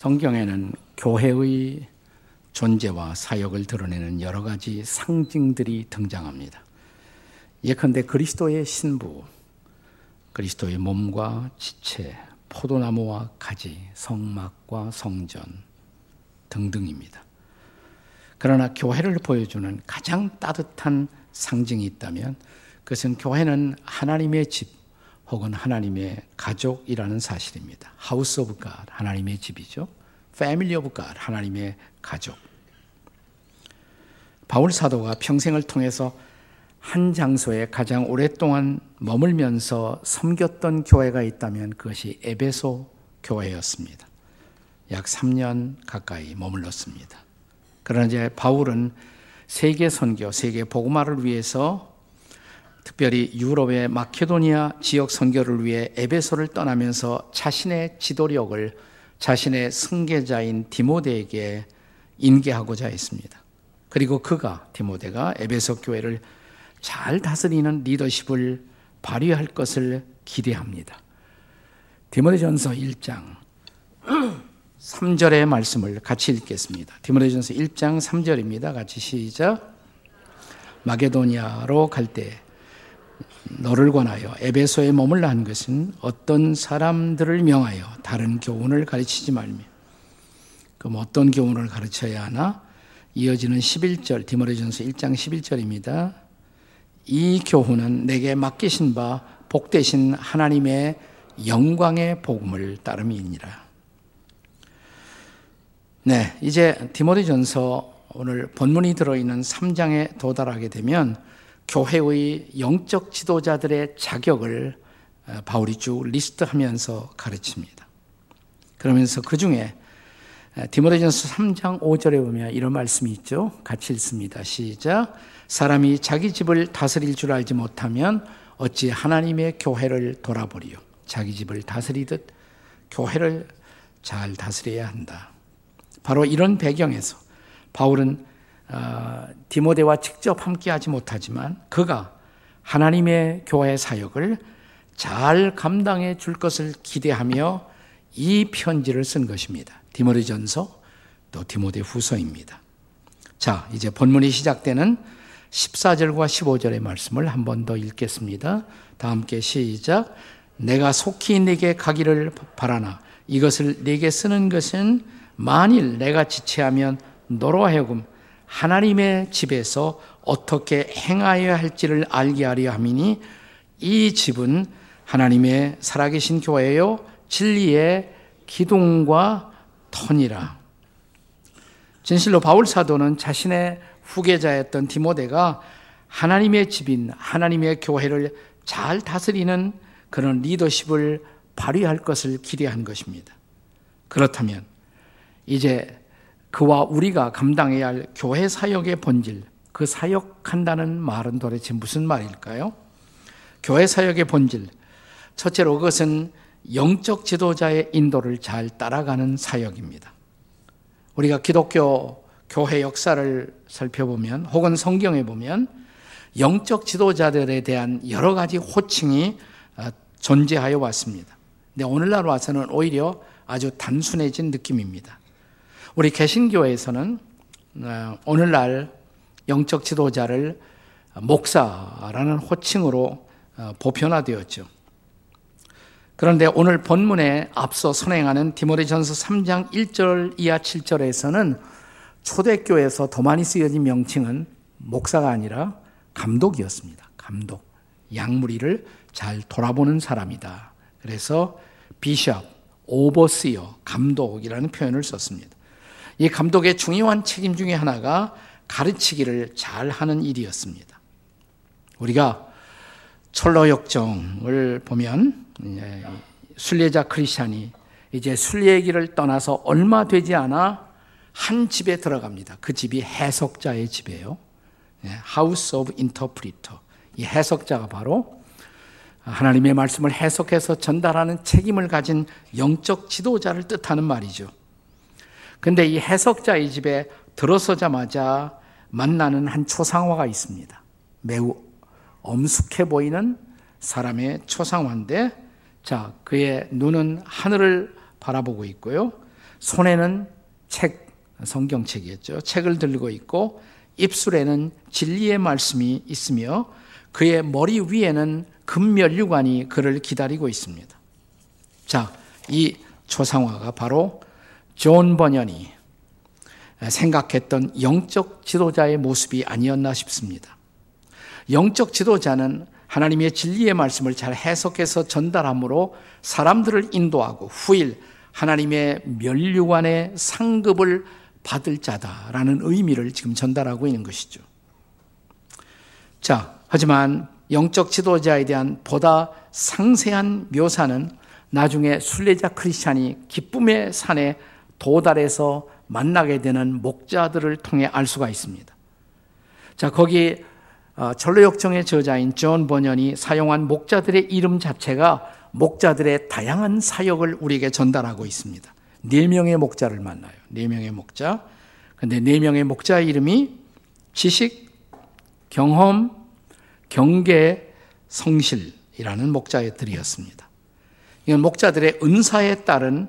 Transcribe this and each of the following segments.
성경에는 교회의 존재와 사역을 드러내는 여러 가지 상징들이 등장합니다. 예컨대 그리스도의 신부, 그리스도의 몸과 지체, 포도나무와 가지, 성막과 성전 등등입니다. 그러나 교회를 보여주는 가장 따뜻한 상징이 있다면 그것은 교회는 하나님의 집, 혹은 하나님의 가족이라는 사실입니다. House of God 하나님의 집이죠. Family of God 하나님의 가족. 바울 사도가 평생을 통해서 한 장소에 가장 오랫동안 머물면서 섬겼던 교회가 있다면 그것이 에베소 교회였습니다. 약 3년 가까이 머물렀습니다. 그러나 이제 바울은 세계 선교, 세계 복음화를 위해서 특별히 유럽의 마케도니아 지역 선교를 위해 에베소를 떠나면서 자신의 지도력을 자신의 승계자인 디모데에게 인계하고자 했습니다. 그리고 그가 디모데가 에베소 교회를 잘 다스리는 리더십을 발휘할 것을 기대합니다. 디모데전서 1장 3절의 말씀을 같이 읽겠습니다. 디모데전서 1장 3절입니다. 같이 시작. 마게도니아로 갈 때 너를 권하여 에베소에 머물라 한 것은 어떤 사람들을 명하여 다른 교훈을 가르치지 말며 그럼 어떤 교훈을 가르쳐야 하나? 이어지는 11절 디모데전서 1장 11절입니다. 이 교훈은 내게 맡기신 바 복되신 하나님의 영광의 복음을 따름이니라. 네, 이제 디모데전서 오늘 본문이 들어 있는 3장에 도달하게 되면 교회의 영적 지도자들의 자격을 어, 바울이 쭉 리스트하면서 가르칩니다. 그러면서 그 중에 어, 디모데전서 3장 5절에 보면 이런 말씀이 있죠. 같이 읽습니다. 시작. 사람이 자기 집을 다스릴 줄 알지 못하면 어찌 하나님의 교회를 돌아보리요. 자기 집을 다스리듯 교회를 잘 다스려야 한다. 바로 이런 배경에서 바울은 어, 디모데와 직접 함께하지 못하지만 그가 하나님의 교회 사역을 잘 감당해 줄 것을 기대하며 이 편지를 쓴 것입니다. 디모데전서 또 디모데 후서입니다. 자, 이제 본문이 시작되는 14절과 15절의 말씀을 한 번 더 읽겠습니다. 다 함께 시작. 내가 속히 내게 가기를 바라나 이것을 내게 쓰는 것은 만일 내가 지체하면 너로 하여금 하나님의 집에서 어떻게 행하여야 할지를 알게 하려 함이니 이 집은 하나님의 살아계신 교회요 진리의 기둥과 터니라. 진실로 바울 사도는 자신의 후계자였던 디모데가 하나님의 집인 하나님의 교회를 잘 다스리는 그런 리더십을 발휘할 것을 기대한 것입니다. 그렇다면 이제 그와 우리가 감당해야 할 교회 사역의 본질, 그 사역한다는 말은 도대체 무슨 말일까요? 교회 사역의 본질. 첫째로 그것은 영적 지도자의 인도를 잘 따라가는 사역입니다. 우리가 기독교 교회 역사를 살펴보면 혹은 성경에 보면 영적 지도자들에 대한 여러 가지 호칭이 어, 존재하여 왔습니다. 근데 오늘날 와서는 오히려 아주 단순해진 느낌입니다. 우리 개신교에서는 어, 오늘날 영적 지도자를 목사라는 호칭으로 어, 보편화되었죠. 그런데 오늘 본문에 앞서 선행하는 디모데전서 3장 1절 이하 7절에서는 초대교회에서 더 많이 쓰여진 명칭은 목사가 아니라 감독이었습니다. 감독. 양무리를 잘 돌아보는 사람이다. 그래서 비숍, 오버시어, 감독이라는 표현을 썼습니다. 이 감독의 중요한 책임 중에 하나가 가르치기를 잘 하는 일이었습니다. 우리가 철로 역정을 보면 순례자 크리스찬이 이제 순례 길을 떠나서 얼마 되지 않아 한 집에 들어갑니다. 그 집이 해석자의 집이에요. House of Interpreter. 이 해석자가 바로 하나님의 말씀을 해석해서 전달하는 책임을 가진 영적 지도자를 뜻하는 말이죠. 근데 이 해석자의 집에 들어서자마자 만나는 한 초상화가 있습니다. 매우 엄숙해 보이는 사람의 초상화인데, 자, 그의 눈은 하늘을 바라보고 있고요. 손에는 책, 성경책이었죠. 책을 들고 있고 입술에는 진리의 말씀이 있으며 그의 머리 위에는 금면류관이 그를 기다리고 있습니다. 자, 이 초상화가 바로 존 번연이 생각했던 영적 지도자의 모습이 아니었나 싶습니다. 영적 지도자는 하나님의 진리의 말씀을 잘 해석해서 전달함으로 사람들을 인도하고 후일 하나님의 면류관의 상급을 받을 자다라는 의미를 지금 전달하고 있는 것이죠. 자, 하지만 영적 지도자에 대한 보다 상세한 묘사는 나중에 순례자 크리스찬이 기쁨의 산에 도달해서 만나게 되는 목자들을 통해 알 수가 있습니다. 자, 거기 어, 천로역정의 저자인 존 번연이 사용한 목자들의 이름 자체가 목자들의 다양한 사역을 우리에게 전달하고 있습니다. 네 명의 목자를 만나요. 네 명의 목자. 근데 네 명의 목자의 이름이 지식, 경험, 경계, 성실이라는 목자들이었습니다. 이건 목자들의 은사에 따른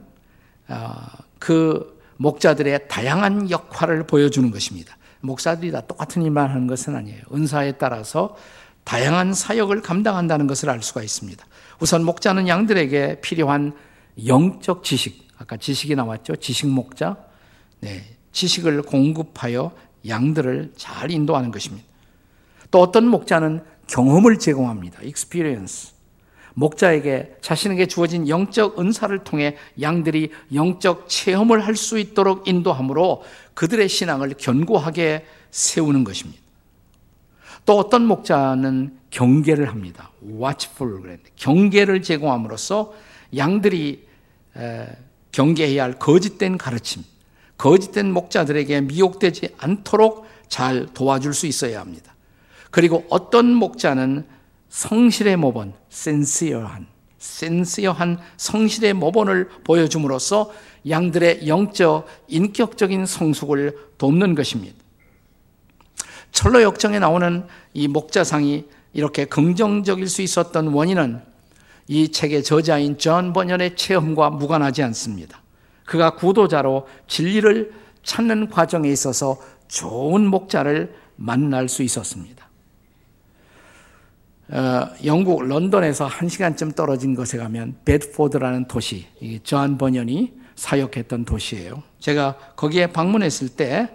어, 그 목자들의 다양한 역할을 보여주는 것입니다. 목사들이 다 똑같은 일만 하는 것은 아니에요. 은사에 따라서 다양한 사역을 감당한다는 것을 알 수가 있습니다. 우선 목자는 양들에게 필요한 영적 지식, 아까 지식이 나왔죠. 지식 목자. 네. 지식을 공급하여 양들을 잘 인도하는 것입니다. 또 어떤 목자는 경험을 제공합니다. experience. 목자에게 자신에게 주어진 영적 은사를 통해 양들이 영적 체험을 할 수 있도록 인도함으로 그들의 신앙을 견고하게 세우는 것입니다. 또 어떤 목자는 경계를 합니다. watchful 경계를 제공함으로써 양들이 경계해야 할 거짓된 가르침, 거짓된 목자들에게 미혹되지 않도록 잘 도와줄 수 있어야 합니다. 그리고 어떤 목자는 성실의 모본, 센시어한, 센시어한 성실의 모본을 보여줌으로써 양들의 영적, 인격적인 성숙을 돕는 것입니다. 천로역정에 나오는 이 목자상이 이렇게 긍정적일 수 있었던 원인은 이 책의 저자인 존 번연의 체험과 무관하지 않습니다. 그가 구도자로 진리를 찾는 과정에 있어서 좋은 목자를 만날 수 있었습니다. 어, 영국 런던에서 한 시간쯤 떨어진 곳에 가면 베드포드라는 도시, 존 번연이 사역했던 도시예요. 제가 거기에 방문했을 때 존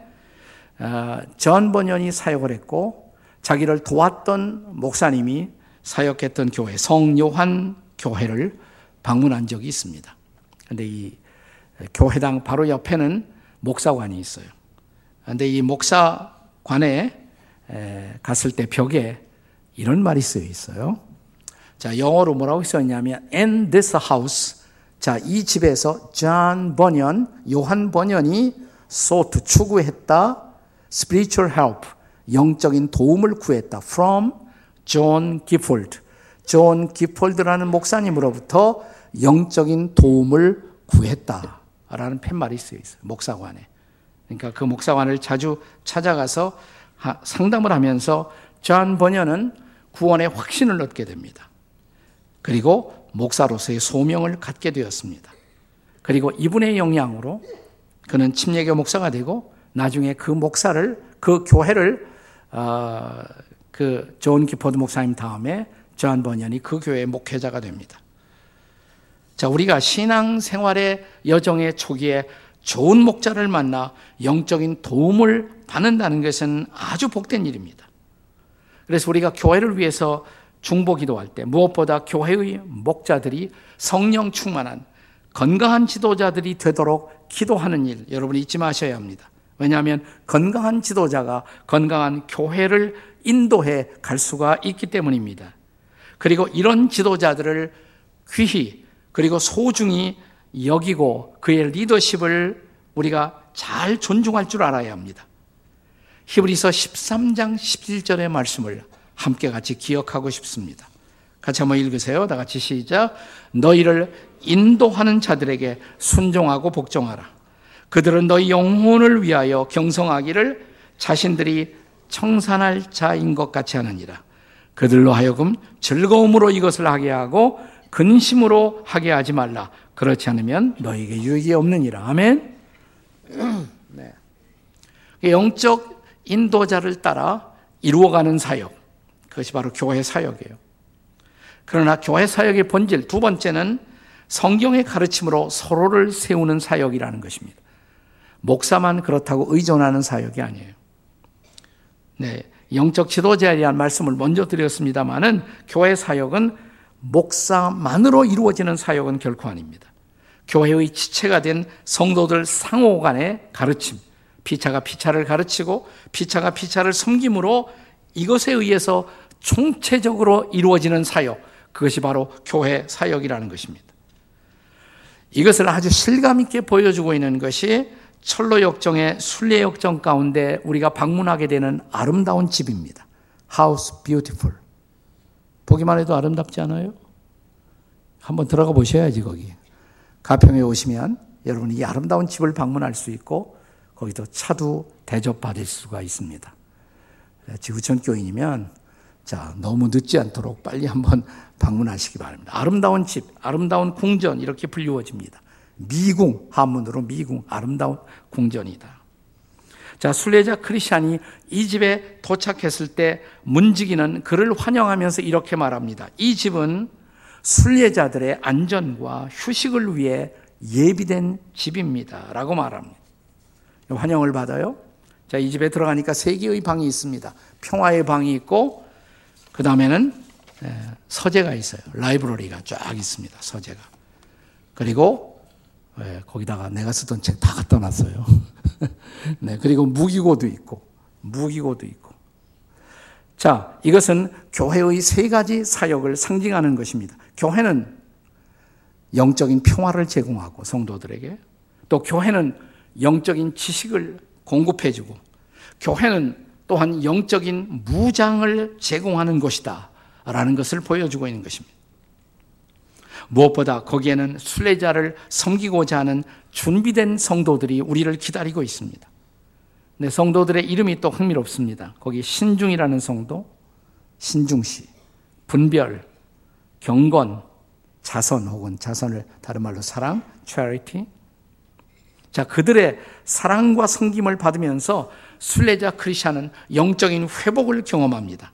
어, 번연이 사역을 했고 자기를 도왔던 목사님이 사역했던 교회 성요한 교회를 방문한 적이 있습니다. 근데 이 교회당 바로 옆에는 목사관이 있어요. 근데 이 목사관에 갔을 때 벽에 이런 말이 쓰여 있어요. 자, 영어로 뭐라고 써있냐면 in this house 자, 이 집에서 존 번연, 요한 번연이 sought 추구했다 spiritual help 영적인 도움을 구했다 from 존 기포드 존 기포드라는 목사님으로부터 영적인 도움을 구했다 라는 팻말이 쓰여 있어요. 목사관에. 그러니까 그 목사관을 자주 찾아가서 상담을 하면서 존 번연은 구원의 확신을 얻게 됩니다. 그리고 목사로서의 소명을 갖게 되었습니다. 그리고 이분의 영향으로 그는 침례교 목사가 되고 나중에 그 목사를 그 교회를 어, 그 존 기포드 목사님 다음에 존 번연이 그 교회의 목회자가 됩니다. 자, 우리가 신앙 생활의 여정의 초기에 좋은 목자를 만나 영적인 도움을 받는다는 것은 아주 복된 일입니다. 그래서 우리가 교회를 위해서 중보 기도할 때 무엇보다 교회의 목자들이 성령 충만한 건강한 지도자들이 되도록 기도하는 일 여러분 잊지 마셔야 합니다. 왜냐하면 건강한 지도자가 건강한 교회를 인도해 갈 수가 있기 때문입니다. 그리고 이런 지도자들을 귀히 그리고 소중히 여기고 그의 리더십을 우리가 잘 존중할 줄 알아야 합니다. 히브리서 13장 17절의 말씀을 함께 같이 기억하고 싶습니다. 같이 한번 읽으세요. 다 같이 시작. 너희를 인도하는 자들에게 순종하고 복종하라. 그들은 너희 영혼을 위하여 경성하기를 자신들이 청산할 자인 것 같이 하느니라. 그들로 하여금 즐거움으로 이것을 하게 하고 근심으로 하게 하지 말라. 그렇지 않으면 너에게 유익이 없느니라. 아멘. 네. 영적 인도자를 따라 이루어가는 사역. 그것이 바로 교회 사역이에요. 그러나 교회 사역의 본질 두 번째는 성경의 가르침으로 서로를 세우는 사역이라는 것입니다. 목사만 그렇다고 의존하는 사역이 아니에요. 네. 영적 지도자에 대한 말씀을 먼저 드렸습니다만은 교회 사역은 목사만으로 이루어지는 사역은 결코 아닙니다. 교회의 지체가 된 성도들 상호 간의 가르침, 피차가 피차를 가르치고 피차가 피차를 섬김으로 이것에 의해서 총체적으로 이루어지는 사역, 그것이 바로 교회 사역이라는 것입니다. 이것을 아주 실감 있게 보여주고 있는 것이 철로 역정의 순례 역정 가운데 우리가 방문하게 되는 아름다운 집입니다. House Beautiful. 보기만 해도 아름답지 않아요? 한번 들어가 보셔야지 거기. 가평에 오시면 여러분이 이 아름다운 집을 방문할 수 있고 거기도 차도 대접받을 수가 있습니다. 지구촌 교인이면 자 너무 늦지 않도록 빨리 한번 방문하시기 바랍니다. 아름다운 집, 아름다운 궁전 이렇게 불리워집니다. 미궁 한문으로 미궁 아름다운 궁전이다. 자, 순례자 크리스찬이 이 집에 도착했을 때 문지기는 그를 환영하면서 이렇게 말합니다. 이 집은 순례자들의 안전과 휴식을 위해 예비된 집입니다. 라고 말합니다. 환영을 받아요. 자, 이 집에 들어가니까 세 개의 방이 있습니다. 평화의 방이 있고, 그 다음에는 서재가 있어요. 라이브러리가 쫙 있습니다. 서재가. 그리고 네, 거기다가 내가 쓰던 책 다 갖다 놨어요. 네, 그리고 무기고도 있고, 무기고도 있고. 자, 이것은 교회의 세 가지 사역을 상징하는 것입니다. 교회는 영적인 평화를 제공하고 성도들에게 또 교회는 영적인 지식을 공급해주고 교회는 또한 영적인 무장을 제공하는 곳이다. 라는 것을 보여주고 있는 것입니다. 무엇보다 거기에는 순례자를 섬기고자 하는 준비된 성도들이 우리를 기다리고 있습니다. 네, 성도들의 이름이 또 흥미롭습니다. 거기 신중이라는 성도, 신중시, 분별, 경건, 자선 혹은 자선을 다른 말로 사랑, charity. 자, 그들의 사랑과 섬김을 받으면서 순례자 크리스천은 영적인 회복을 경험합니다.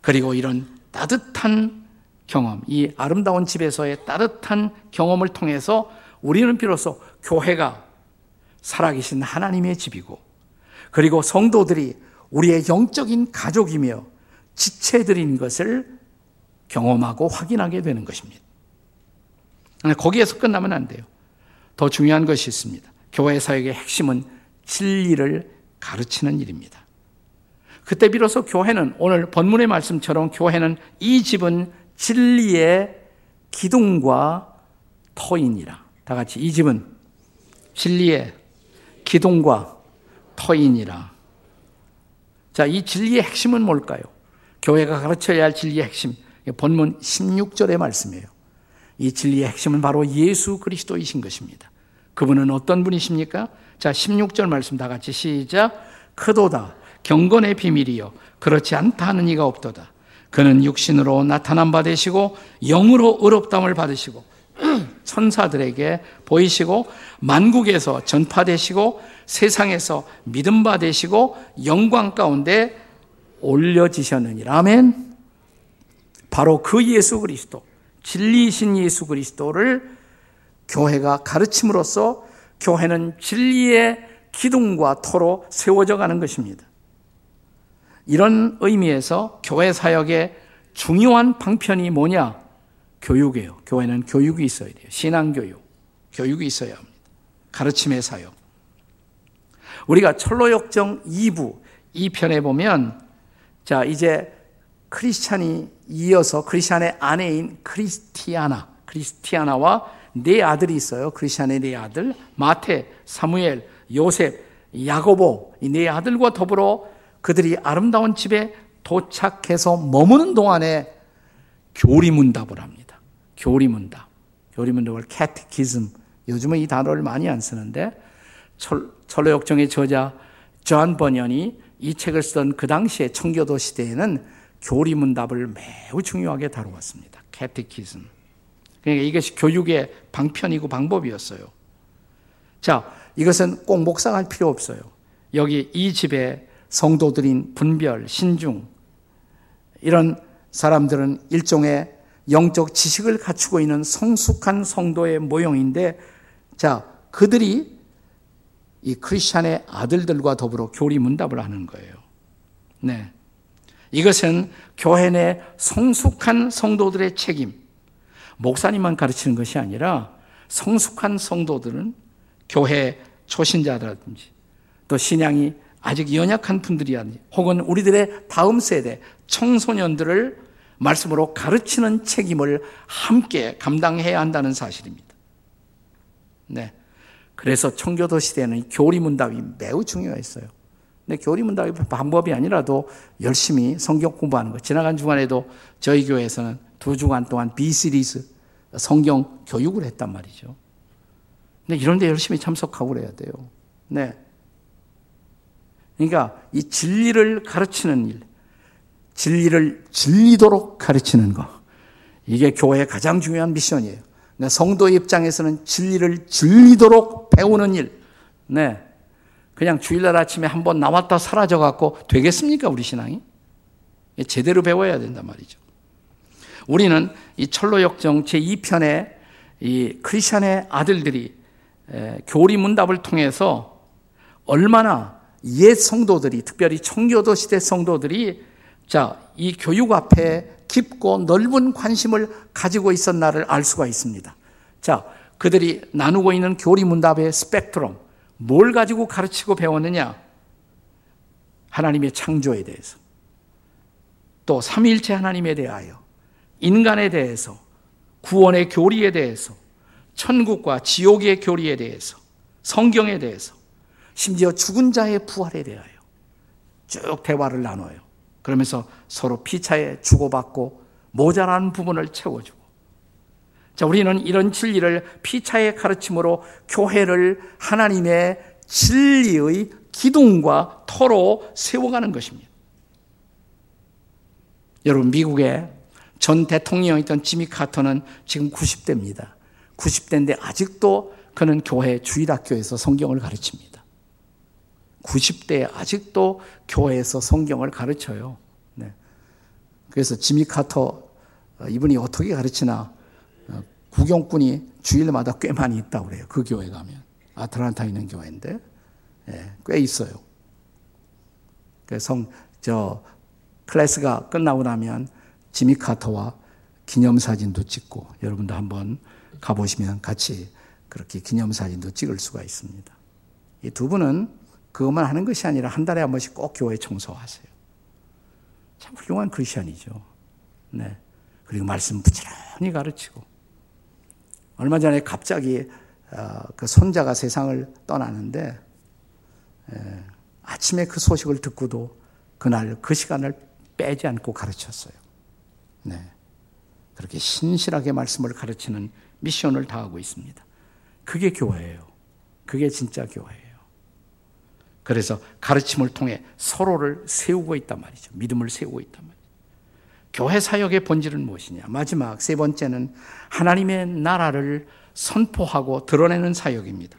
그리고 이런 따뜻한 경험, 이 아름다운 집에서의 따뜻한 경험을 통해서 우리는 비로소 교회가 살아계신 하나님의 집이고, 그리고 성도들이 우리의 영적인 가족이며 지체들인 것을 경험하고 확인하게 되는 것입니다. 거기에서 끝나면 안 돼요. 더 중요한 것이 있습니다. 교회 사역의 핵심은 진리를 가르치는 일입니다. 그때 비로소 교회는 오늘 본문의 말씀처럼 교회는 이 집은 진리의 기둥과 터인이라. 다 같이 이 집은 진리의 기둥과 터인이라. 자, 이 진리의 핵심은 뭘까요? 교회가 가르쳐야 할 진리의 핵심. 본문 16절의 말씀이에요. 이 진리의 핵심은 바로 예수 그리스도이신 것입니다. 그분은 어떤 분이십니까? 자, 16절 말씀 다 같이 시작. 크도다. 경건의 비밀이요. 그렇지 않다 하는 이가 없도다. 그는 육신으로 나타난 바 되시고 영으로 의롭담을 받으시고 천사들에게 보이시고 만국에서 전파되시고 세상에서 믿음 바 되시고 영광 가운데 올려지셨느니라. 아멘. 바로 그 예수 그리스도, 진리이신 예수 그리스도를 교회가 가르침으로써 교회는 진리의 기둥과 터로 세워져 가는 것입니다. 이런 의미에서 교회 사역의 중요한 방편이 뭐냐? 교육이에요. 교회는 교육이 있어야 돼요. 신앙교육. 교육이 있어야 합니다. 가르침의 사역. 우리가 철로역정 2부 2편에 보면 자, 이제 크리스찬이 이어서 크리스찬의 아내인 크리스티아나, 크리스티아나와 네 아들이 있어요. 크리스찬의 네 아들, 마테, 사무엘, 요셉, 야고보, 이 네 아들과 더불어 그들이 아름다운 집에 도착해서 머무는 동안에 교리문답을 합니다. 교리문답. 교리문답을 캐티키즘. 요즘은 이 단어를 많이 안 쓰는데 천, 천로역정의 저자 존 번연이 이 책을 쓰던 그 당시에 청교도 시대에는 교리문답을 매우 중요하게 다루었습니다. Catechism. 그러니까 이것이 교육의 방편이고 방법이었어요. 자, 이것은 꼭 묵상할 필요 없어요. 여기 이 집에 성도들인 분별, 신중, 이런 사람들은 일종의 영적 지식을 갖추고 있는 성숙한 성도의 모형인데, 자, 그들이 이 크리스찬의 아들들과 더불어 교리 문답을 하는 거예요. 네. 이것은 교회 내 성숙한 성도들의 책임, 목사님만 가르치는 것이 아니라 성숙한 성도들은 교회 초신자라든지 또 신앙이 아직 연약한 분들이라든지 혹은 우리들의 다음 세대 청소년들을 말씀으로 가르치는 책임을 함께 감당해야 한다는 사실입니다. 네. 그래서 청교도 시대에는 교리문답이 매우 중요했어요. 근데 교리문답이 방법이 아니라도 열심히 성경 공부하는 거. 지나간 주간에도 저희 교회에서는 두 주간 동안 B 시리즈 성경 교육을 했단 말이죠. 근데 이런 데 열심히 참석하고 그래야 돼요. 네. 그러니까 이 진리를 가르치는 일, 진리를 진리도록 가르치는 거. 이게 교회의 가장 중요한 미션이에요. 그러니까 성도 입장에서는 진리를 진리도록 배우는 일. 네. 그냥 주일날 아침에 한 번 나왔다 사라져 갖고 되겠습니까, 우리 신앙이? 제대로 배워야 된단 말이죠. 우리는 이 철로 역정 제 2편의 이 크리스천의 아들들이 교리 문답을 통해서 얼마나 옛 성도들이 특별히 청교도 시대 성도들이 자, 이 교육 앞에 깊고 넓은 관심을 가지고 있었나를 알 수가 있습니다. 자, 그들이 나누고 있는 교리 문답의 스펙트럼, 뭘 가지고 가르치고 배웠느냐? 하나님의 창조에 대해서. 또 삼일체 하나님에 대하여, 인간에 대해서, 구원의 교리에 대해서, 천국과 지옥의 교리에 대해서, 성경에 대해서, 심지어 죽은 자의 부활에 대하여 쭉 대화를 나눠요. 그러면서 서로 피차에 주고받고 모자란 부분을 채워주고. 자, 우리는 이런 진리를 피차의 가르침으로 교회를 하나님의 진리의 기둥과 터로 세워가는 것입니다. 여러분, 미국의 전 대통령이었던 지미 카터는 지금 90대입니다. 90대인데 아직도 그는 교회 주일학교에서 성경을 가르칩니다. 90대에 아직도 교회에서 성경을 가르쳐요. 네. 그래서 지미 카터 어, 이분이 어떻게 가르치나 어, 구경꾼이 주일마다 꽤 많이 있다고 그래요. 그 교회 가면 아틀란타 있는 교회인데 네, 꽤 있어요. 그래서 저 클래스가 끝나고 나면 지미 카터와 기념사진도 찍고 여러분도 한번 가보시면 같이 그렇게 기념사진도 찍을 수가 있습니다. 이 두 분은 그것만 하는 것이 아니라 한 달에 한 번씩 꼭 교회 청소하세요. 참 훌륭한 크리스천이죠. 네. 그리고 말씀 부지런히 가르치고. 얼마 전에 갑자기 어, 그 손자가 세상을 떠나는데 아침에 그 소식을 듣고도 그날 그 시간을 빼지 않고 가르쳤어요. 네. 그렇게 신실하게 말씀을 가르치는 미션을 다하고 있습니다. 그게 교회예요. 그게 진짜 교회예요. 그래서 가르침을 통해 서로를 세우고 있단 말이죠. 믿음을 세우고 있단 말이죠. 교회 사역의 본질은 무엇이냐? 마지막 세 번째는 하나님의 나라를 선포하고 드러내는 사역입니다.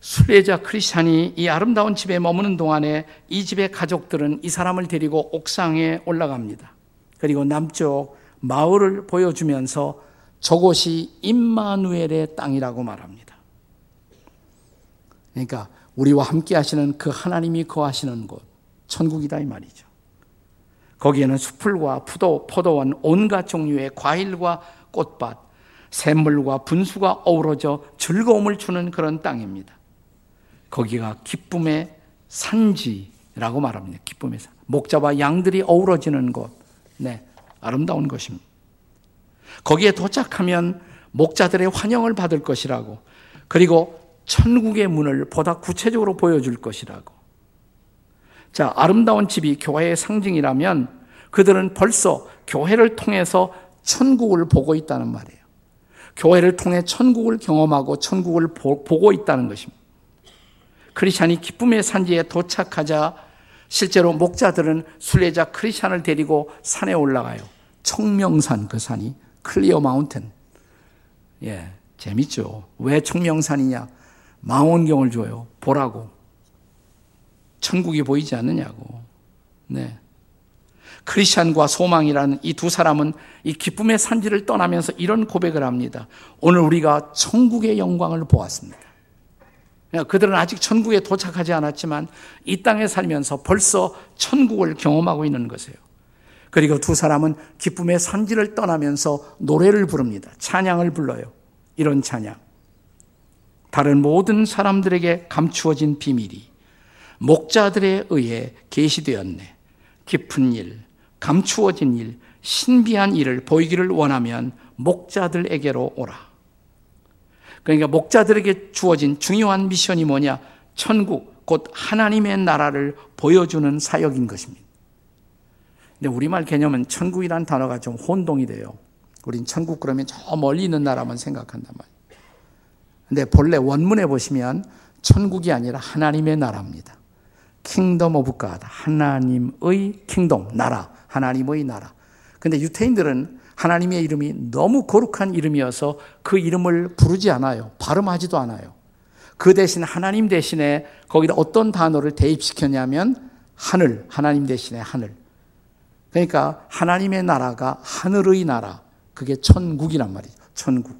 순례자 크리스찬이 이 아름다운 집에 머무는 동안에 이 집의 가족들은 이 사람을 데리고 옥상에 올라갑니다. 그리고 남쪽 마을을 보여주면서 저곳이 임마누엘의 땅이라고 말합니다. 그러니까 우리와 함께 하시는 그 하나님이 거하시는 곳, 천국이다 이 말이죠. 거기에는 수풀과 푸도, 포도원, 온갖 종류의 과일과 꽃밭, 샘물과 분수가 어우러져 즐거움을 주는 그런 땅입니다. 거기가 기쁨의 산지라고 말합니다. 기쁨의 산. 목자와 양들이 어우러지는 곳. 네. 아름다운 것입니다. 거기에 도착하면 목자들의 환영을 받을 것이라고. 그리고 천국의 문을 보다 구체적으로 보여줄 것이라고. 자, 아름다운 집이 교회의 상징이라면 그들은 벌써 교회를 통해서 천국을 보고 있다는 말이에요. 교회를 통해 천국을 경험하고 천국을 보, 고 있다는 것입니다. 크리스찬이 기쁨의 산지에 도착하자 실제로 목자들은 순례자 크리스찬을 데리고 산에 올라가요. 청명산 그 산이 Clear Mountain 예, 재밌죠. 왜 청명산이냐? 망원경을 줘요. 보라고. 천국이 보이지 않느냐고. 네. 크리스찬과 소망이라는 이 두 사람은 이 기쁨의 산지를 떠나면서 이런 고백을 합니다. 오늘 우리가 천국의 영광을 보았습니다. 그들은 아직 천국에 도착하지 않았지만 이 땅에 살면서 벌써 천국을 경험하고 있는 것이에요. 그리고 두 사람은 기쁨의 산지를 떠나면서 노래를 부릅니다. 찬양을 불러요. 이런 찬양. 다른 모든 사람들에게 감추어진 비밀이 목자들에 의해 계시되었네. 깊은 일, 감추어진 일, 신비한 일을 보이기를 원하면 목자들에게로 오라. 그러니까 목자들에게 주어진 중요한 미션이 뭐냐? 천국, 곧 하나님의 나라를 보여주는 사역인 것입니다. 근데 우리말 개념은 천국이란 단어가 좀 혼동이 돼요. 우린 천국 그러면 저 멀리 있는 나라만 생각한단 말이에요. 근데 본래 원문에 보시면 천국이 아니라 하나님의 나라입니다. Kingdom of God, 하나님의 Kingdom, 나라, 하나님의 나라. 근데 유태인들은 하나님의 이름이 너무 거룩한 이름이어서 그 이름을 부르지 않아요. 발음하지도 않아요. 그 대신 하나님 대신에 거기다 어떤 단어를 대입시켰냐면 하늘, 하나님 대신에 하늘. 그러니까 하나님의 나라가 하늘의 나라. 그게 천국이란 말이죠. 천국.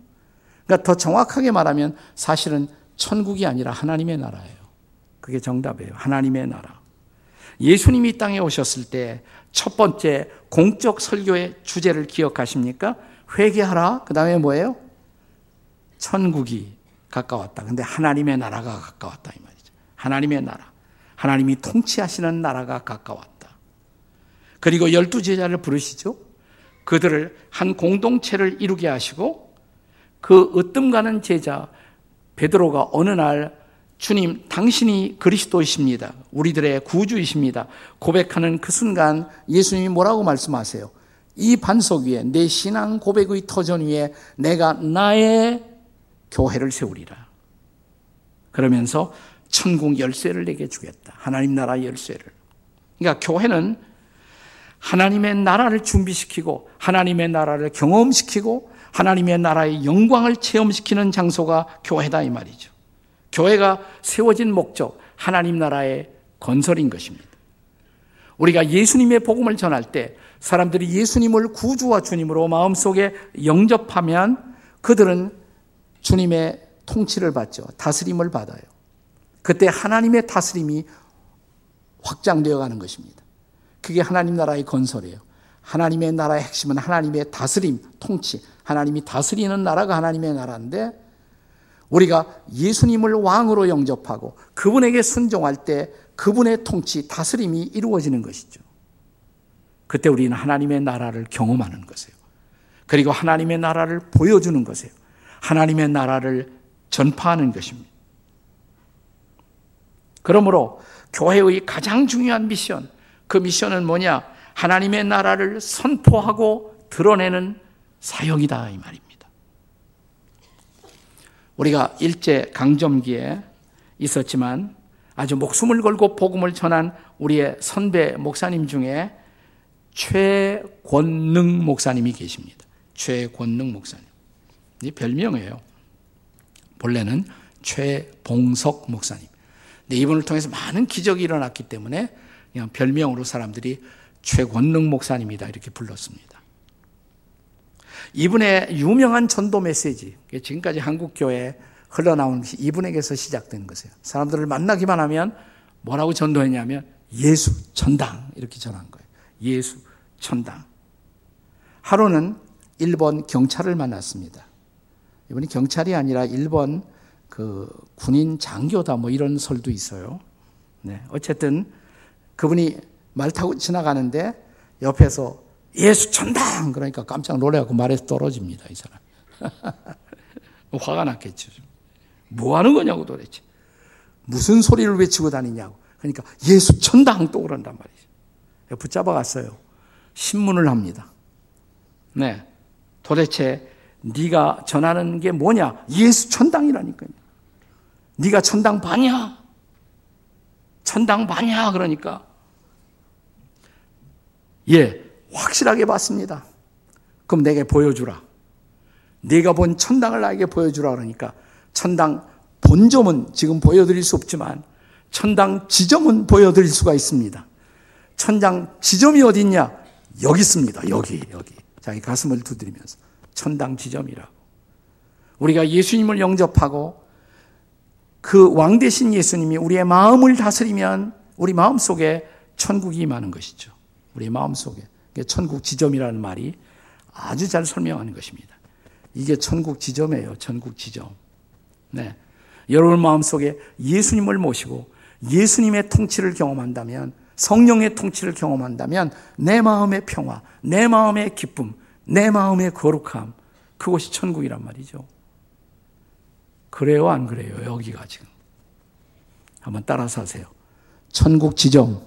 그러니까 더 정확하게 말하면 사실은 천국이 아니라 하나님의 나라예요. 그게 정답이에요. 하나님의 나라. 예수님이 땅에 오셨을 때 첫 번째 공적 설교의 주제를 기억하십니까? 회개하라. 그 다음에 뭐예요? 천국이 가까웠다. 근데 하나님의 나라가 가까웠다. 이 말이죠. 하나님의 나라. 하나님이 통치하시는 나라가 가까웠다. 그리고 열두 제자를 부르시죠. 그들을 한 공동체를 이루게 하시고 그 으뜸 가는 제자 베드로가 어느 날 주님 당신이 그리스도이십니다. 우리들의 구주이십니다. 고백하는 그 순간 예수님이 뭐라고 말씀하세요? 이 반석 위에 내 신앙 고백의 터전 위에 내가 나의 교회를 세우리라. 그러면서 천국 열쇠를 내게 주겠다. 하나님 나라 열쇠를. 그러니까 교회는 하나님의 나라를 준비시키고 하나님의 나라를 경험시키고 하나님의 나라의 영광을 체험시키는 장소가 교회다 이 말이죠. 교회가 세워진 목적 하나님 나라의 건설인 것입니다. 우리가 예수님의 복음을 전할 때 사람들이 예수님을 구주와 주님으로 마음속에 영접하면 그들은 주님의 통치를 받죠. 다스림을 받아요. 그때 하나님의 다스림이 확장되어 가는 것입니다. 그게 하나님 나라의 건설이에요. 하나님의 나라의 핵심은 하나님의 다스림, 통치. 하나님이 다스리는 나라가 하나님의 나라인데 우리가 예수님을 왕으로 영접하고 그분에게 순종할 때 그분의 통치, 다스림이 이루어지는 것이죠. 그때 우리는 하나님의 나라를 경험하는 것이에요. 그리고 하나님의 나라를 보여주는 것이에요. 하나님의 나라를 전파하는 것입니다. 그러므로 교회의 가장 중요한 미션, 그 미션은 뭐냐? 하나님의 나라를 선포하고 드러내는 사역이다 이 말입니다. 우리가 일제 강점기에 있었지만 아주 목숨을 걸고 복음을 전한 우리의 선배 목사님 중에 최권능 목사님이 계십니다. 최권능 목사님. 이 별명이에요. 본래는 최봉석 목사님. 근데 이분을 통해서 많은 기적이 일어났기 때문에 그냥 별명으로 사람들이 최권능 목사님이다 이렇게 불렀습니다. 이분의 유명한 전도 메시지, 지금까지 한국 교회에 흘러나온 것이 이분에게서 시작된 것이에요. 사람들을 만나기만 하면 뭐라고 전도했냐면 예수 천당 이렇게 전한 거예요. 예수 천당. 하루는 일본 경찰을 만났습니다. 이분이 경찰이 아니라 일본 그 군인 장교다 뭐 이런 설도 있어요. 네. 어쨌든 그분이 말 타고 지나가는데 옆에서 예수 천당! 그러니까 깜짝 놀래갖고 말에서 떨어집니다, 이 사람. 화가 났겠죠. 뭐 하는 거냐고 도대체. 무슨 소리를 외치고 다니냐고. 그러니까 예수 천당 또 그런단 말이죠. 붙잡아 갔어요. 신문을 합니다. 네. 도대체 네가 전하는 게 뭐냐? 예수 천당이라니까요. 네가 천당 반이야. 천당 반이야. 그러니까 예, 확실하게 봤습니다. 그럼 내게 보여주라. 네가 본 천당을 나에게 보여주라 그러니까 천당 본점은 지금 보여드릴 수 없지만 천당 지점은 보여드릴 수가 있습니다. 천당 지점이 어디 있냐? 여기 있습니다. 여기 여기. 자기 가슴을 두드리면서 천당 지점이라고. 우리가 예수님을 영접하고 그 왕 대신 예수님이 우리의 마음을 다스리면 우리 마음 속에 천국이 임하는 것이죠. 우리 마음 속에. 천국 지점이라는 말이 아주 잘 설명하는 것입니다. 이게 천국 지점이에요. 천국 지점. 네. 여러분 마음 속에 예수님을 모시고 예수님의 통치를 경험한다면 성령의 통치를 경험한다면 내 마음의 평화, 내 마음의 기쁨, 내 마음의 거룩함, 그것이 천국이란 말이죠. 그래요, 안 그래요? 여기가 지금. 한번 따라서 하세요. 천국 지점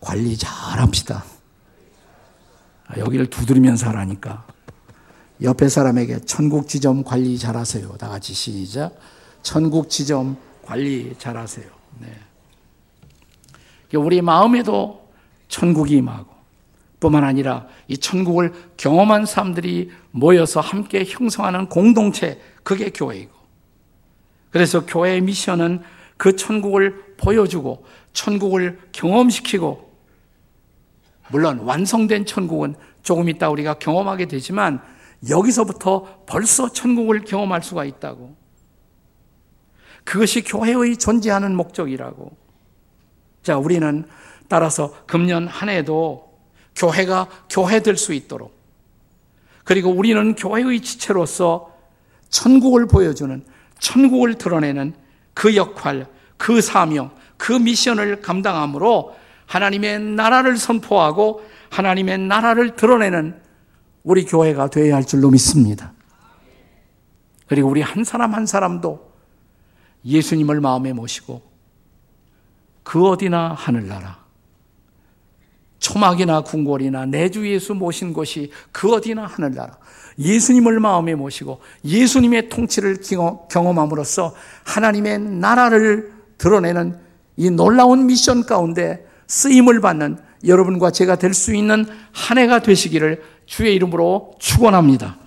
관리 잘 합시다. 아, 여기를 두드리면서 하라니까. 옆에 사람에게 천국 지점 관리 잘 하세요. 다 같이 시작. 천국 지점 관리 잘 하세요. 네. 우리 마음에도 천국이 임하고 뿐만 아니라 이 천국을 경험한 사람들이 모여서 함께 형성하는 공동체, 그게 교회이고. 그래서 교회의 미션은 그 천국을 보여주고, 천국을 경험시키고, 물론 완성된 천국은 조금 있다 우리가 경험하게 되지만, 여기서부터 벌써 천국을 경험할 수가 있다고. 그것이 교회의 존재하는 목적이라고. 자, 우리는 따라서 금년 한 해도 교회가 교회될 수 있도록 그리고 우리는 교회의 지체로서 천국을 보여주는 천국을 드러내는 그 역할, 그 사명, 그 미션을 감당함으로 하나님의 나라를 선포하고 하나님의 나라를 드러내는 우리 교회가 되어야 할 줄로 믿습니다. 그리고 우리 한 사람 한 사람도 예수님을 마음에 모시고 그 어디나 하늘나라 초막이나 궁궐이나 내 주 예수 모신 곳이 그 어디나 하늘나라. 예수님을 마음에 모시고 예수님의 통치를 경험함으로써 하나님의 나라를 드러내는 이 놀라운 미션 가운데 쓰임을 받는 여러분과 제가 될 수 있는 한 해가 되시기를 주의 이름으로 축원합니다.